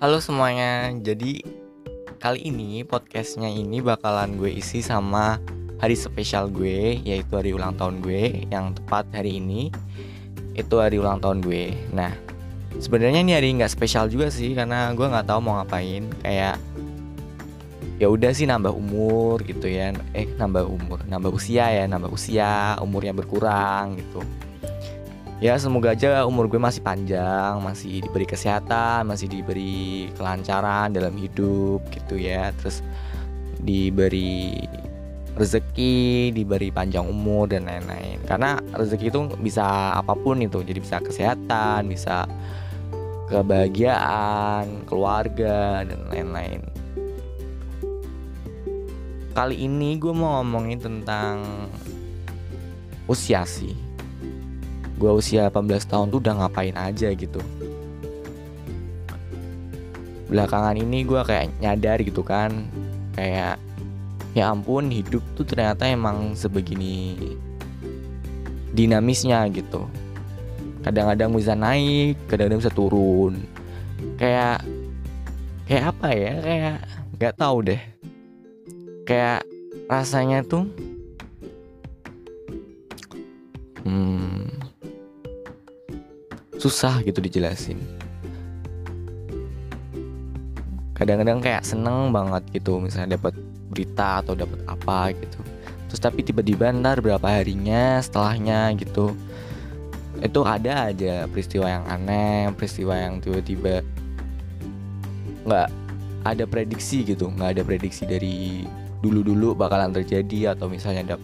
Halo semuanya, jadi kali ini podcastnya ini bakalan gue isi sama hari spesial gue Yaitu hari ulang tahun gue yang tepat hari ini Itu hari ulang tahun gue. Nah sebenarnya ini hari nggak spesial juga sih Karena gue nggak tahu mau ngapain Kayak ya udah sih nambah umur gitu ya eh nambah umur nambah usia ya nambah usia umurnya berkurang gitu ya semoga aja umur gue masih panjang masih diberi kesehatan masih diberi kelancaran dalam hidup gitu ya. Terus diberi rezeki diberi panjang umur dan lain-lain. Karena rezeki itu bisa apa pun itu jadi bisa kesehatan bisa kebahagiaan keluarga dan lain-lain. Kali ini gue mau ngomongin tentang usia sih gue usia 18 tahun tuh udah ngapain aja gitu. Belakangan ini gue kayak nyadar gitu kan kayak ya ampun hidup tuh ternyata emang sebegini dinamisnya gitu. Kadang-kadang bisa naik kadang-kadang bisa turun. Kayak kayak apa ya kayak nggak tahu deh. Kayak rasanya tuh hmm, susah gitu dijelasin. Kadang-kadang kayak seneng banget gitu misalnya dapat berita atau dapat apa gitu. Terus tapi tiba-tiba ntar berapa harinya setelahnya gitu. Itu ada aja peristiwa yang aneh peristiwa yang tiba-tiba nggak ada prediksi gitu nggak ada prediksi dari dulu-dulu bakalan terjadi atau misalnya ada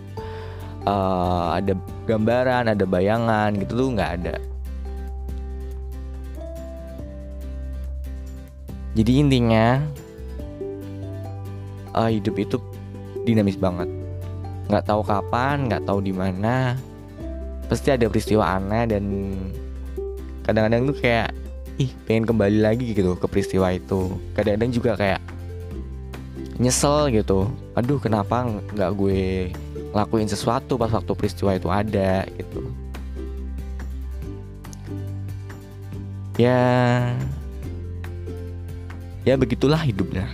uh, ada gambaran ada bayangan gitu tuh nggak ada jadi intinya uh, hidup itu dinamis banget. Nggak tahu kapan nggak tahu di mana. Pasti ada peristiwa aneh dan kadang-kadang tuh kayak ih pengen kembali lagi gitu ke peristiwa itu. Kadang-kadang juga kayak nyesel gitu. Aduh kenapa nggak gue ngelakuin sesuatu pas waktu peristiwa itu ada gitu. Ya ya begitulah hidupnya.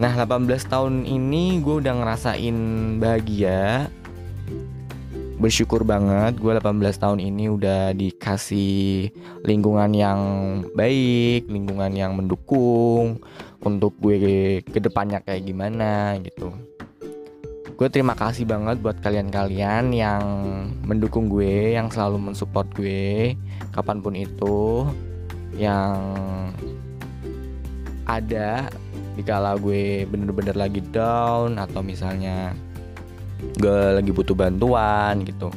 Nah 18 tahun ini gue udah ngerasain bahagia. Bersyukur banget gue 18 tahun ini udah dikasih lingkungan yang baik lingkungan yang mendukung untuk gue ke depannya kayak gimana gitu. Gue terima kasih banget buat kalian-kalian yang mendukung gue yang selalu mensupport gue kapan pun itu yang ada dikala gue bener-bener lagi down atau misalnya gue lagi butuh bantuan gitu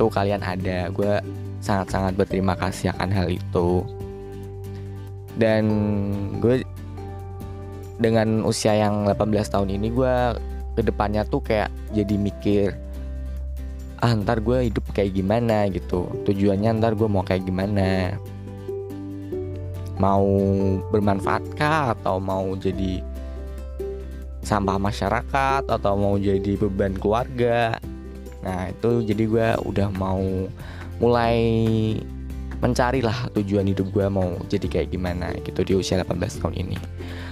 tuh kalian ada. Gue sangat-sangat berterima kasih akan hal itu. Dan gue dengan usia yang 18 tahun ini gue ke depannya tuh kayak jadi mikir ah ntar gue hidup kayak gimana? gitu. Tujuannya ntar gue mau kayak gimana mau bermanfaatkah atau mau jadi sampah masyarakat? Atau mau jadi beban keluarga? Nah itu jadi gue udah mau mulai mencari lah tujuan hidup gue mau jadi kayak gimana gitu di usia 18 tahun ini.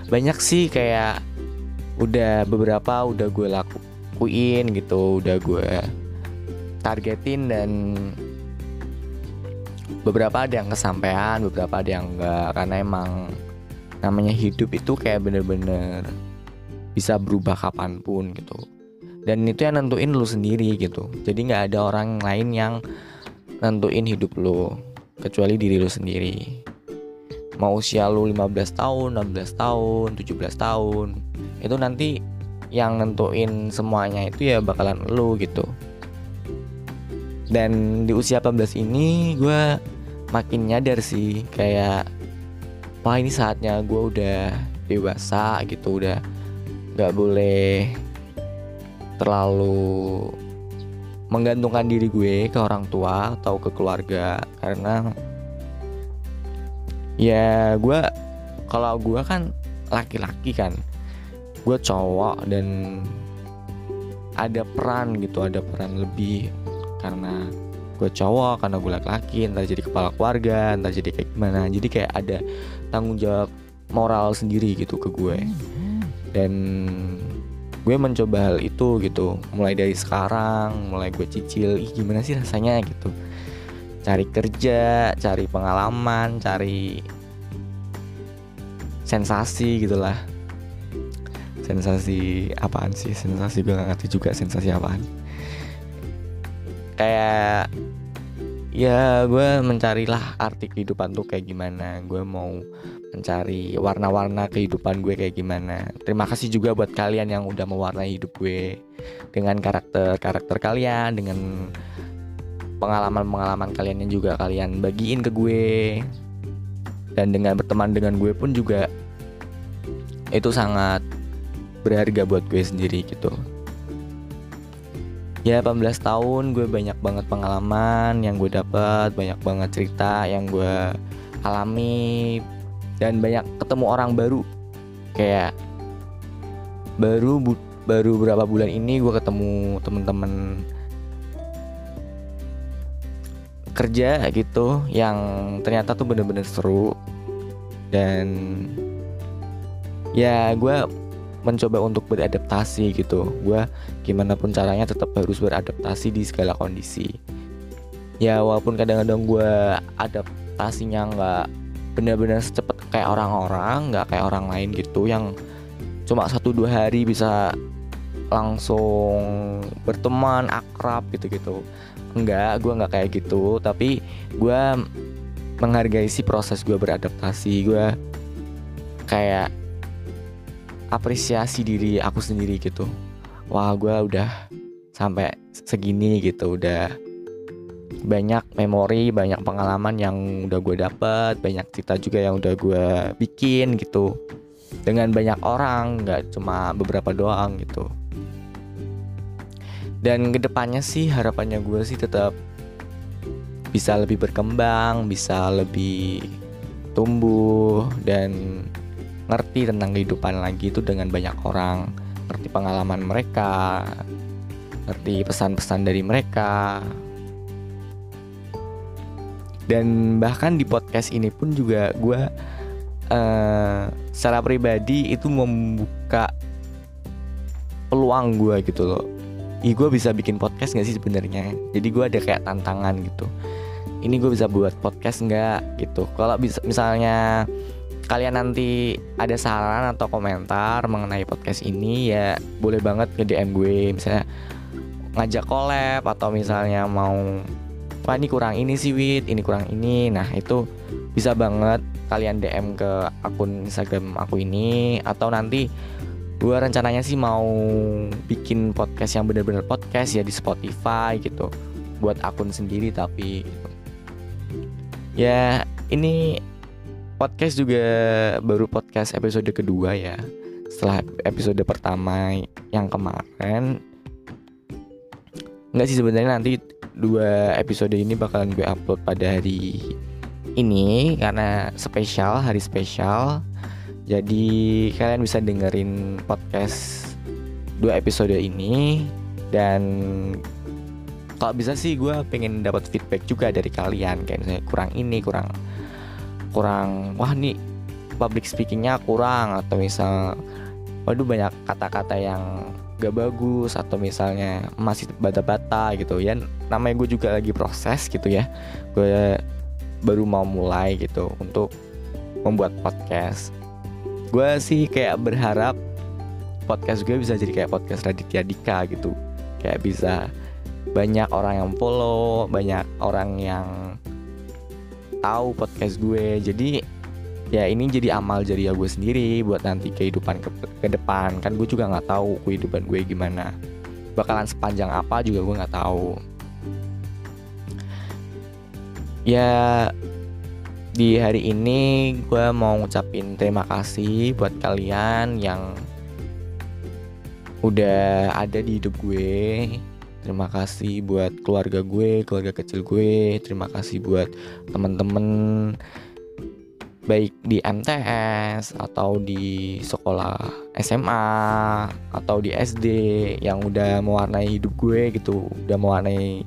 Banyak sih kayak udah beberapa udah gue lakuin gitu udah gue targetin dan beberapa ada yang kesampaian beberapa ada yang enggak. Karena emang namanya hidup itu kayak bener-bener bisa berubah kapan pun gitu. Dan itu yang nentuin lu sendiri gitu. Jadi nggak ada orang lain yang nentuin hidup lu kecuali diri lu sendiri. Mau usia lu 15 tahun 16 tahun 17 tahun itu nanti yang nentuin semuanya itu ya bakalan lu gitu. Dan di usia 18 ini gue makin nyadar sih kayak wah ini saatnya gue udah dewasa gitu udah nggak boleh terlalu menggantungkan diri gue ke orang tua atau ke keluarga. Karena ya gue kalau gue kan laki-laki kan gue cowok dan ada peran gitu ada peran lebih karena gue cowok karena gue laki-laki entar jadi kepala keluarga entar jadi kayak gimana. Jadi kayak ada tanggung jawab moral sendiri gitu ke gue. Dan gue mencoba hal itu gitu mulai dari sekarang mulai gue cicil ih gimana sih rasanya gitu. Cari kerja cari pengalaman cari sensasi gitulah. Sensasi apaan sih? Sensasi gue gak ngerti juga sensasi apaan kayak ya gue mencarilah arti kehidupan tuh kayak gimana. Gue mau mencari warna-warna kehidupan gue kayak gimana. Terima kasih juga buat kalian yang udah mewarnai hidup gue dengan karakter-karakter kalian dengan pengalaman-pengalaman kalian yang juga kalian bagiin ke gue. Dan dengan berteman dengan gue pun juga itu sangat berharga buat gue sendiri gitu ya 18 tahun gue banyak banget pengalaman yang gue dapat banyak banget cerita yang gue alami dan banyak ketemu orang baru. Kayak baru bu, baru berapa bulan ini gue ketemu temen-temen kerja gitu yang ternyata tuh bener-bener seru. Dan ya gue mencoba untuk beradaptasi gitu. Gue gimana pun caranya tetap harus beradaptasi di segala kondisi. Ya walaupun kadang-kadang gue adaptasinya nggak benar-benar secepat kayak orang-orang nggak kayak orang lain gitu yang cuma satu dua hari bisa langsung berteman akrab gitu-gitu. Enggak gue nggak kayak gitu. Tapi gue menghargai si proses gue beradaptasi. Gue kayak apresiasi diri aku sendiri gitu. Wah gue udah sampai segini gitu udah banyak memori banyak pengalaman yang udah gue dapet banyak cerita juga yang udah gue bikin gitu. Dengan banyak orang nggak cuma beberapa doang gitu. Dan ke depannya sih harapannya gue sih tetap bisa lebih berkembang bisa lebih tumbuh dan ngerti tentang kehidupan lagi itu dengan banyak orang ngerti pengalaman mereka ngerti pesan-pesan dari mereka. Dan bahkan di podcast ini pun juga gue uh, secara pribadi itu membuka peluang gue gitu loh. Ih gue bisa bikin podcast gak sih sebenarnya? Jadi gue ada kayak tantangan gitu. Ini gue bisa buat podcast nggak gitu? Kalau misalnya kalian nanti ada saran atau komentar mengenai podcast ini ya boleh banget ke DM gue. Misalnya ngajak collab atau misalnya mau wah ini kurang ini sih Wit ini kurang ini. Nah itu bisa banget kalian DM ke akun Instagram aku ini. Atau nanti gue rencananya sih mau bikin podcast yang bener-bener podcast ya di Spotify gitu. Buat akun sendiri tapi gitu. ya ini podcast juga baru podcast episode kedua ya. Setelah episode pertama yang kemarin. Nggak sih sebenarnya nanti dua episode ini bakalan gue upload pada hari ini. Karena spesial hari spesial. Jadi kalian bisa dengerin podcast dua episode ini. Dan kalau bisa sih gue pengen dapat feedback juga dari kalian. Kayak misalnya kurang ini kurang kurang wah nih public speakingnya kurang atau misal waduh banyak kata-kata yang gak bagus atau misalnya masih bata-bata gitu. Ya namanya gue juga lagi proses gitu ya. Gue baru mau mulai gitu untuk membuat podcast. Gue sih kayak berharap podcast gue bisa jadi kayak podcast Raditya Dika gitu. Kayak bisa banyak orang yang follow banyak orang yang tahu podcast gue. Jadi ya ini jadi amal jadi ya gue sendiri buat nanti kehidupan ke, ke depan. Kan gue juga nggak tahu kehidupan gue gimana. Bakalan sepanjang apa juga gue nggak tahu. Ya di hari ini gue mau ngucapin terima kasih buat kalian yang udah ada di hidup gue terima kasih buat keluarga gue keluarga kecil gue. Terima kasih buat temen-temen baik di MTS atau di sekolah SMA atau di SD yang udah mewarnai hidup gue gitu udah mewarnai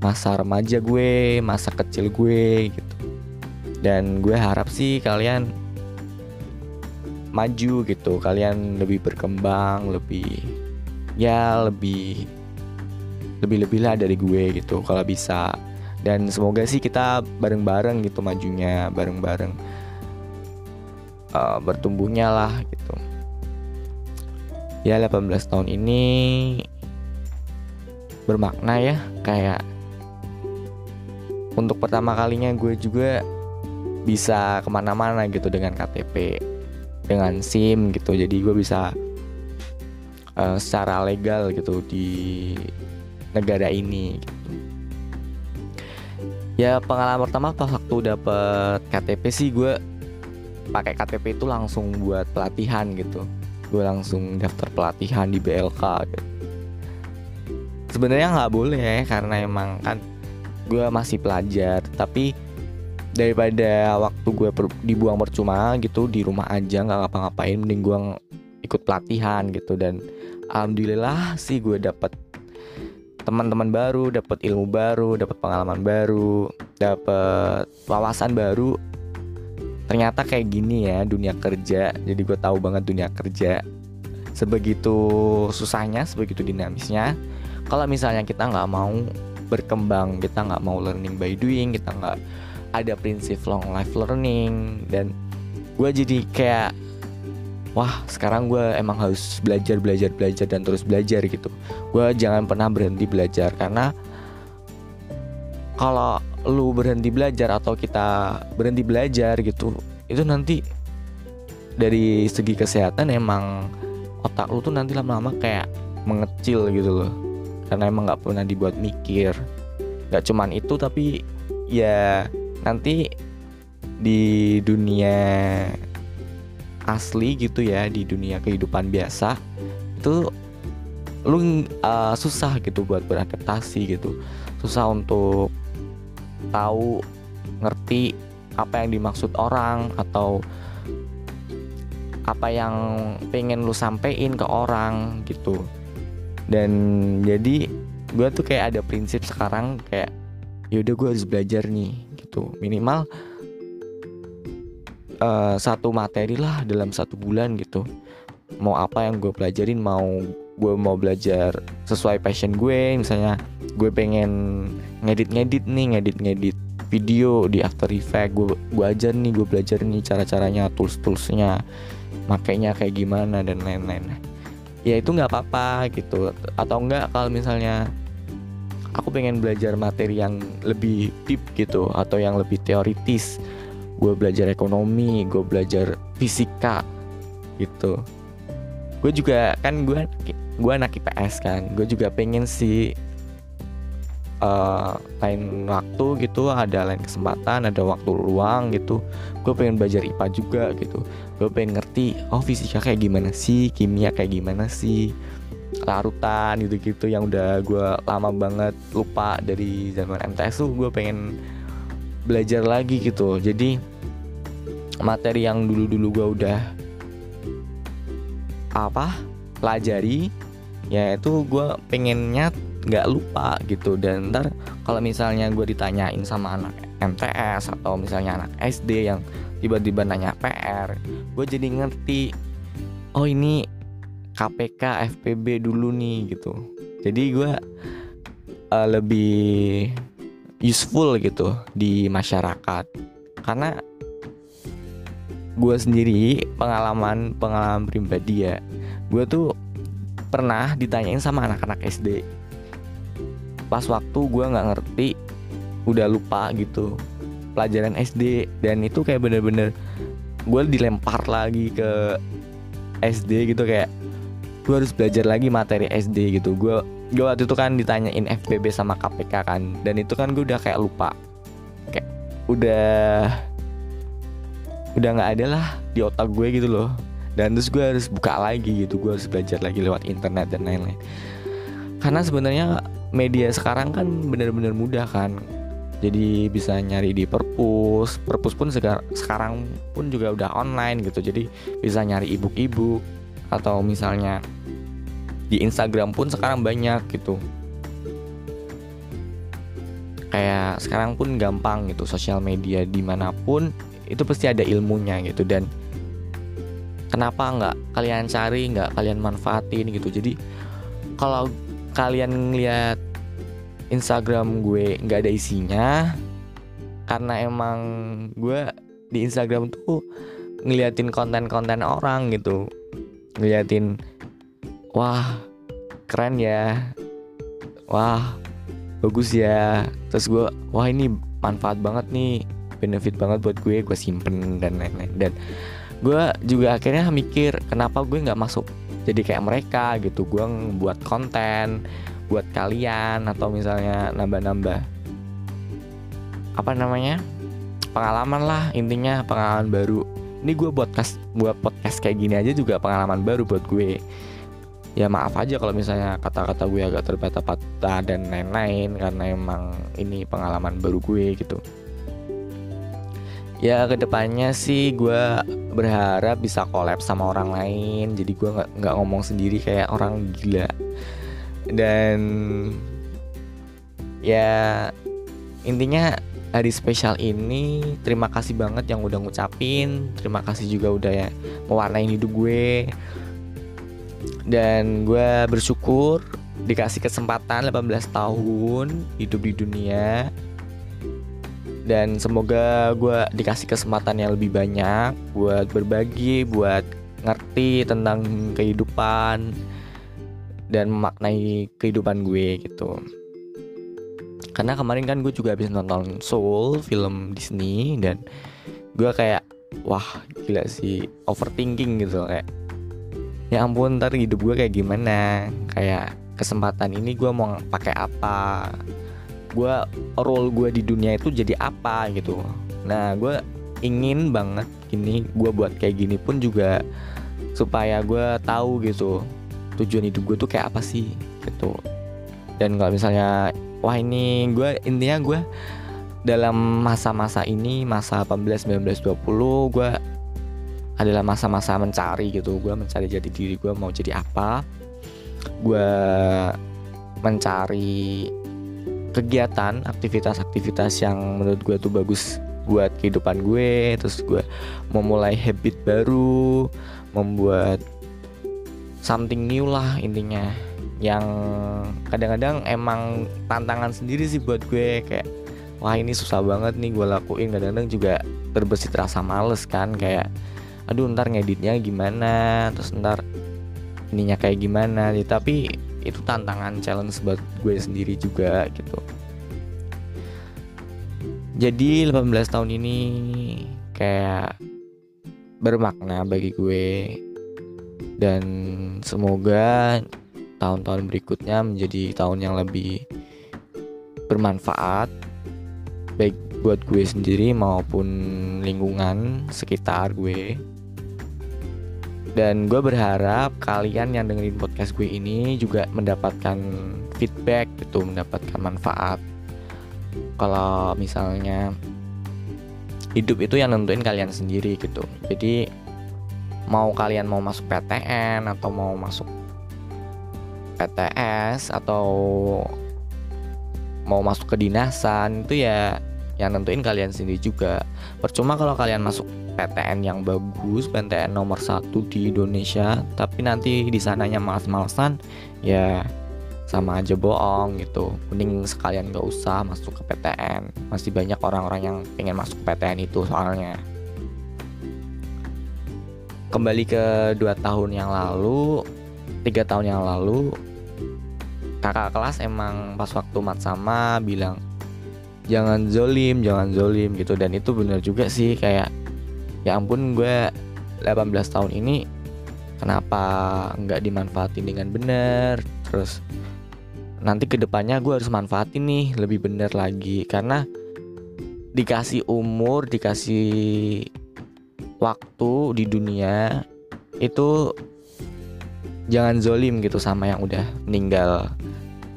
masa remaja gue masa kecil gue gitu. Dan gue harap sih kalian maju gitu kalian lebih berkembang lebih ya lebih lebih lebih lah dari gue gitu kalau bisa. Dan semoga sih kita bareng-bareng gitu majunya bareng-bareng uh, bertumbuhnya lah gitu. Ya 18 tahun ini bermakna ya kayak untuk pertama kalinya gue juga bisa ke mana-mana gitu dengan KTP dengan SIM gitu. Jadi gue bisa uh, secara legal gitu di negara ini. Ya pengalaman pertama pas waktu dapet KTP sih gue pakai KTP itu langsung buat pelatihan gitu. Gue langsung daftar pelatihan di BLK gitu. sebenarnya nggak boleh ya karena emang kan gue masih pelajar. Tapi daripada waktu gue per, dibuang percuma gitu di rumah aja nggak ngapa-ngapain mending gue ikut pelatihan gitu. Dan alhamdulillah sih gue dapet teman-teman baru, dapat ilmu baru, dapat pengalaman baru, dapat wawasan baru. Ternyata kayak gini ya dunia kerja. Jadi gue tahu banget dunia kerja. Sebegitu susahnya, sebegitu dinamisnya. Kalau misalnya kita nggak mau berkembang, kita nggak mau learning by doing, kita nggak ada prinsip long life learning dan gue jadi kayak wah sekarang gue emang harus belajar belajar belajar dan terus belajar gitu. Gue jangan pernah berhenti belajar karena kalau lu berhenti belajar atau kita berhenti belajar gitu itu nanti dari segi kesehatan emang otak lu tuh nanti lama-lama kayak mengecil gitu loh. Karena emang nggak pernah dibuat mikir. Nggak cuman itu tapi ya nanti di dunia asli gitu ya di dunia kehidupan biasa itu lu uh, susah gitu buat beradaptasi gitu. Susah untuk tahu ngerti apa yang dimaksud orang atau apa yang pengen lu sampein ke orang gitu. Dan jadi gue tuh kayak ada prinsip sekarang kayak yaudah gue harus belajar nih gitu. Minimal uh, satu materi lah dalam satu bulan gitu. Mau apa yang gue pelajarin mau gue mau belajar sesuai passion gue. Misalnya gue pengen ngedit ngedit nih ngedit ngedit video di After Effects. Gue gue ajar nih gue belajar nih cara caranya tools toolsnya makainya kayak gimana dan lain-lain. Ya itu nggak apa-apa gitu. Atau enggak kalau misalnya aku pengen belajar materi yang lebih deep gitu atau yang lebih teoritis gue belajar ekonomi gue belajar fisika gitu. Gue juga kan gue gue anak IPS kan. Gue juga pengen sih uh, lain waktu gitu ada lain kesempatan ada waktu luang gitu. Gue pengen belajar IPA juga gitu. Gue pengen ngerti oh fisika kayak gimana sih kimia kayak gimana sih larutan gitu-gitu yang udah gue lama banget lupa dari zaman MTS tuh. Gue pengen belajar lagi gitu. Jadi materi yang dulu-dulu gue udah apa pelajari ya itu gue pengennya nggak lupa gitu. Dan ntar kalau misalnya gue ditanyain sama anak MTS atau misalnya anak SD yang tiba-tiba nanya PR gue jadi ngerti oh ini KPK FPB dulu nih gitu. Jadi gue uh, lebih useful gitu di masyarakat. Karena gue sendiri pengalaman pengalaman pribadi ya gue tuh pernah ditanyain sama anak-anak SD pas waktu gue nggak ngerti udah lupa gitu pelajaran SD dan itu kayak bener-bener gue dilempar lagi ke SD gitu kayak gue harus belajar lagi materi SD gitu. Gue gue waktu itu kan ditanyain FBB sama KPK kan. Dan itu kan gue udah kayak lupa. Kayak udah udah nggak ada lah di otak gue gitu loh. Dan terus gue harus buka lagi gitu. Gue harus belajar lagi lewat internet dan lain-lain. Karena sebenarnya media sekarang kan bener-bener mudah kan. Jadi bisa nyari di perpus. Perpus pun sekarang pun juga udah online gitu. Jadi bisa nyari ebook-ebook atau misalnya di Instagram pun sekarang banyak gitu. Kayak sekarang pun gampang gitu sosial media di mana pun itu pasti ada ilmunya gitu. Dan kenapa nggak kalian cari nggak kalian manfaatin gitu. Jadi kalau kalian ngeliat Instagram gue nggak ada isinya karena emang gue di Instagram tuh ngeliatin konten-konten orang gitu. Ngeliatin wah keren ya. Wah bagus ya. Terus gue wah ini manfaat banget nih. Benefit banget buat gue gue simpen dan lain-lain. Dan gue juga akhirnya mikir kenapa gue nggak masuk jadi kayak mereka gitu. Gue buat konten buat kalian atau misalnya nambah-nambah apa namanya pengalaman lah intinya pengalaman baru. Ini gue buat podcast buat podcast kayak gini aja juga pengalaman baru buat gue ya maaf aja kalau misalnya kata-kata gue agak terbata-bata dan lain-lain karena emang ini pengalaman baru gue gitu. Ya ke depannya sih gue berharap bisa collab sama orang lain. Jadi gue nggak nggak ngomong sendiri kayak orang gila. Dan ya intinya hari spesial ini terima kasih banget yang udah ngucapin. Terima kasih juga udah ya mewarnai hidup gue dan gue bersyukur dikasih kesempatan 18 tahun hidup di dunia. Dan semoga gue dikasih kesempatan yang lebih banyak buat berbagi buat ngerti tentang kehidupan dan memaknai kehidupan gue gitu. Karena kemarin kan gue juga habis nonton Soul film Disney dan gue kayak wah gila sih overthinking gitu kayak ya ampun ntar hidup gue kayak gimana? Kayak kesempatan ini gue mau pakai apa? Gue role gue di dunia itu jadi apa gitu? Nah gue ingin banget ini gue buat kayak gini pun juga supaya gue tahu gitu tujuan hidup gue tuh kayak apa sih gitu. Dan kalau misalnya wah ini gue intinya gue dalam masa-masa ini masa 18 19 20 gue adalah masa-masa mencari gitu. Gue mencari jadi diri gue mau jadi apa. Gue mencari kegiatan aktivitas-aktivitas yang menurut gue tuh bagus buat kehidupan gue. Terus gue memulai habit baru membuat something new lah intinya. Yang kadang-kadang emang tantangan sendiri sih buat gue. Kayak wah ini susah banget nih gue lakuin. Kadang-kadang juga terbesit rasa males kan. Kayak aduh ntar ngeditnya gimana? Terus ntar ininya kayak gimana? Nih tapi itu tantangan challenge buat gue sendiri juga gitu. Jadi 18 tahun ini kayak bermakna bagi gue. Dan semoga tahun-tahun berikutnya menjadi tahun yang lebih bermanfaat baik buat gue sendiri maupun lingkungan sekitar gue dan gue berharap kalian yang dengerin podcast gue ini juga mendapatkan feedback gitu mendapatkan manfaat. Kalau misalnya hidup itu yang nentuin kalian sendiri gitu. Jadi mau kalian mau masuk PTN atau mau masuk PTS atau mau masuk kedinasan itu ya yang nentuin kalian sendiri juga percuma kalau kalian masuk PTN yang bagus, PTN nomor satu di Indonesia, tapi nanti di sananya malas-malasan, ya sama aja bohong gitu. Mending sekalian gak usah masuk ke PTN. Masih banyak orang-orang yang pengen masuk PTN itu soalnya. Kembali ke dua tahun yang lalu, tiga tahun yang lalu, kakak kelas emang pas waktu mat sama bilang jangan zolim, jangan zolim gitu. Dan itu benar juga sih kayak ya ampun gue 18 tahun ini kenapa nggak dimanfaatin dengan benar terus nanti ke depannya gue harus manfaatin nih lebih benar lagi. Karena dikasih umur dikasih waktu di dunia itu jangan zolim gitu sama yang udah meninggal.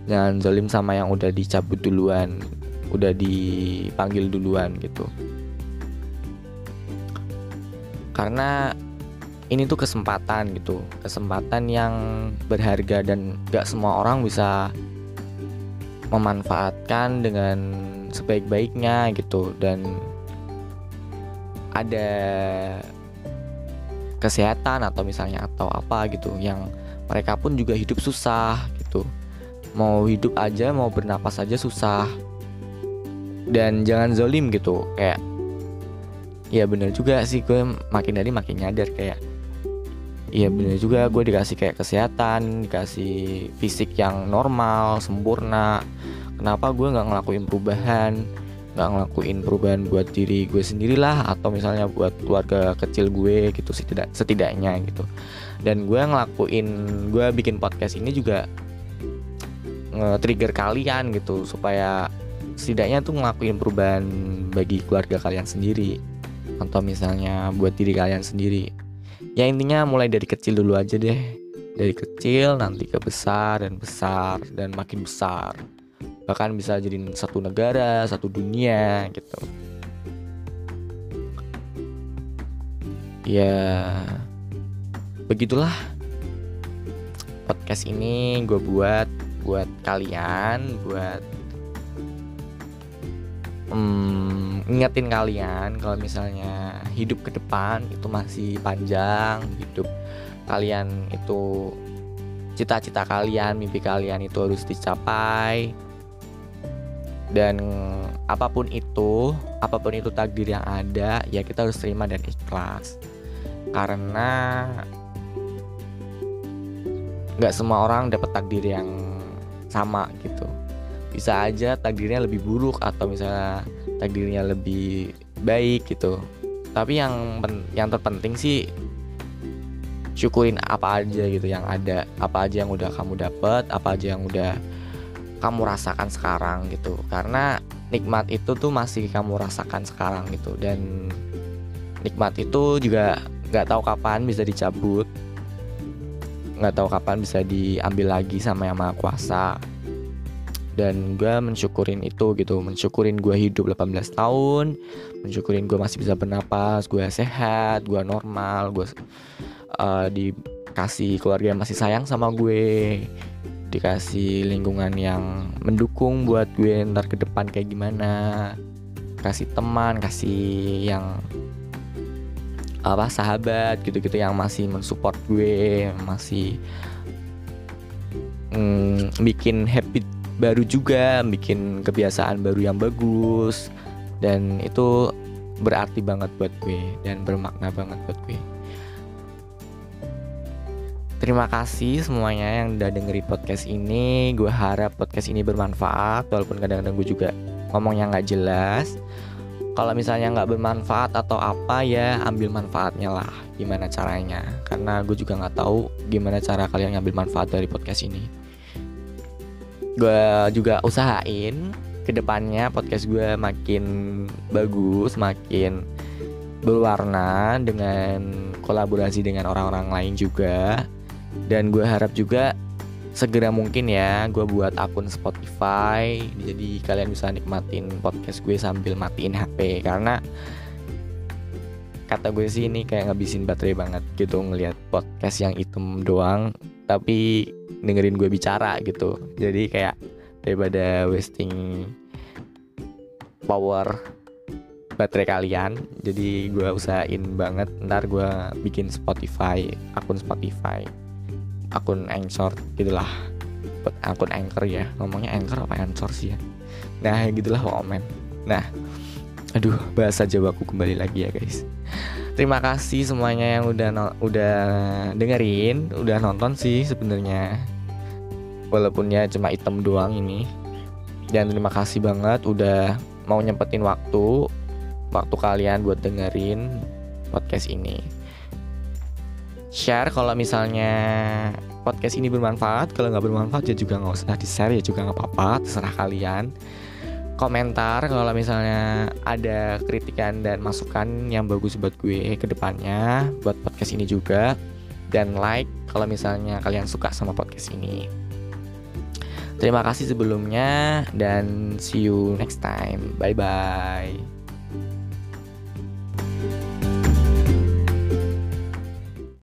Jangan zolim sama yang udah dicabut duluan udah dipanggil duluan gitu. Karena ini tuh kesempatan gitu kesempatan yang berharga dan gak semua orang bisa memanfaatkan dengan sebaik-baiknya gitu. Dan ada kesehatan atau misalnya atau apa gitu yang mereka pun juga hidup susah gitu. Mau hidup aja mau bernapas aja susah dan jangan zolim gitu kayak ya bener juga sih gue makin dari makin nyadar kayak Iya bener juga gue dikasih kayak kesehatan Dikasih fisik yang normal Sempurna. Kenapa gue gak ngelakuin perubahan? Gak ngelakuin perubahan buat diri gue sendirilah Atau misalnya buat keluarga kecil gue gitu setidak, Setidaknya gitu. Dan gue ngelakuin Gue bikin podcast ini juga Nge-trigger kalian gitu Supaya setidaknya tuh ngelakuin perubahan Bagi keluarga kalian sendiri. Atau misalnya buat diri kalian sendiri. Ya intinya mulai dari kecil dulu aja deh. Dari kecil nanti ke besar dan besar dan makin besar. Bahkan bisa jadi satu negara satu dunia gitu. Ya begitulah podcast ini gue buat buat kalian buat hmm, kalian kalau misalnya hidup ke depan itu masih panjang hidup kalian itu cita-cita kalian mimpi kalian itu harus dicapai. Dan apa pun itu apa pun itu takdir yang ada ya kita harus terima dan ikhlas. Karena nggak semua orang dapat takdir yang sama gitu bisa aja takdirnya lebih buruk atau misalnya takdirnya lebih baik gitu. Tapi yang yang terpenting sih syukurin apa aja gitu yang ada apa aja yang udah kamu dapat apa aja yang udah kamu rasakan sekarang gitu. Karena nikmat itu tuh masih kamu rasakan sekarang gitu. Dan nikmat itu juga nggak tahu kapan bisa dicabut nggak tahu kapan bisa diambil lagi sama yang maha kuasa dan gue mensyukurin itu gitu. Mensyukurin gue hidup 18 tahun. Mensyukurin gue masih bisa bernapas gue sehat gue normal gue uh, dikasih keluarga yang masih sayang sama gue. Dikasih lingkungan yang mendukung buat gue ntar ke depan kayak gimana. Kasih teman kasih yang apa sahabat gitu-gitu yang masih mensupport gue masih mm, bikin happy baru juga bikin kebiasaan baru yang bagus. Dan itu berarti banget buat gue dan bermakna banget buat gue. Terima kasih semuanya yang udah dengerin podcast ini. Gue harap podcast ini bermanfaat Walaupun kadang-kadang gue juga ngomongnya nggak jelas. Kalau misalnya nggak bermanfaat atau apa ya ambil manfaatnya lah. Gimana caranya? Karena gue juga nggak tahu gimana cara kalian ngambil manfaat dari podcast ini gue juga usahain ke depannya podcast gue makin bagus makin berwarna dengan kolaborasi dengan orang-orang lain juga. Dan gue harap juga segera mungkin ya gue buat akun Spotify. Jadi kalian bisa nikmatin podcast gue sambil matiin HP karena kata gue sih ini kayak ngabisin baterai banget gitu ngelihat podcast yang hitam doang tapi dengerin gue bicara gitu. Jadi kayak daripada wasting power baterai kalian jadi gue usahain banget. Ntar gue bikin Spotify akun Spotify akun Anchor gitulah. Akun Anchor ya. Ngomongnya Anchor apa Anchor sih ya? Nah gitulah komen nah aduh bahasa Jawaku kembali lagi ya guys terima kasih semuanya yang udah no, udah dengerin udah nonton sih sebenarnya. Walaupun ya cuma item doang ini. Dan terima kasih banget udah mau nyempetin waktu waktu kalian buat dengerin podcast ini. Share kalau misalnya podcast ini bermanfaat. Kalau nggak bermanfaat ya juga nggak usah di share ya juga nggak apa-apa. Terserah kalian komentar kalau misalnya ada kritikan dan masukan yang bagus buat gue ke depannya buat podcast ini juga dan like kalau misalnya kalian suka sama podcast ini. Terima kasih sebelumnya dan see you next time. Bye bye.